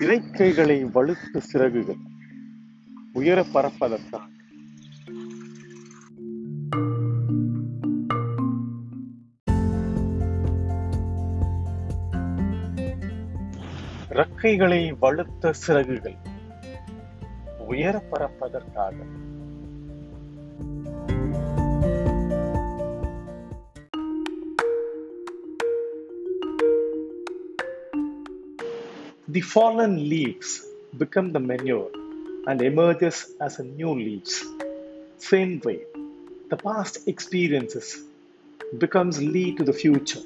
இறைக்கைகளை வலுத்த சிறகுகள். உயர பறப்பதற்காக. இறக்கைகளை வலுத்த சிறகுகள். உயர பறப்பதற்காக. The fallen leaves become the manure and emerges as a new leaves. Same way, the past experiences becomes lead to the future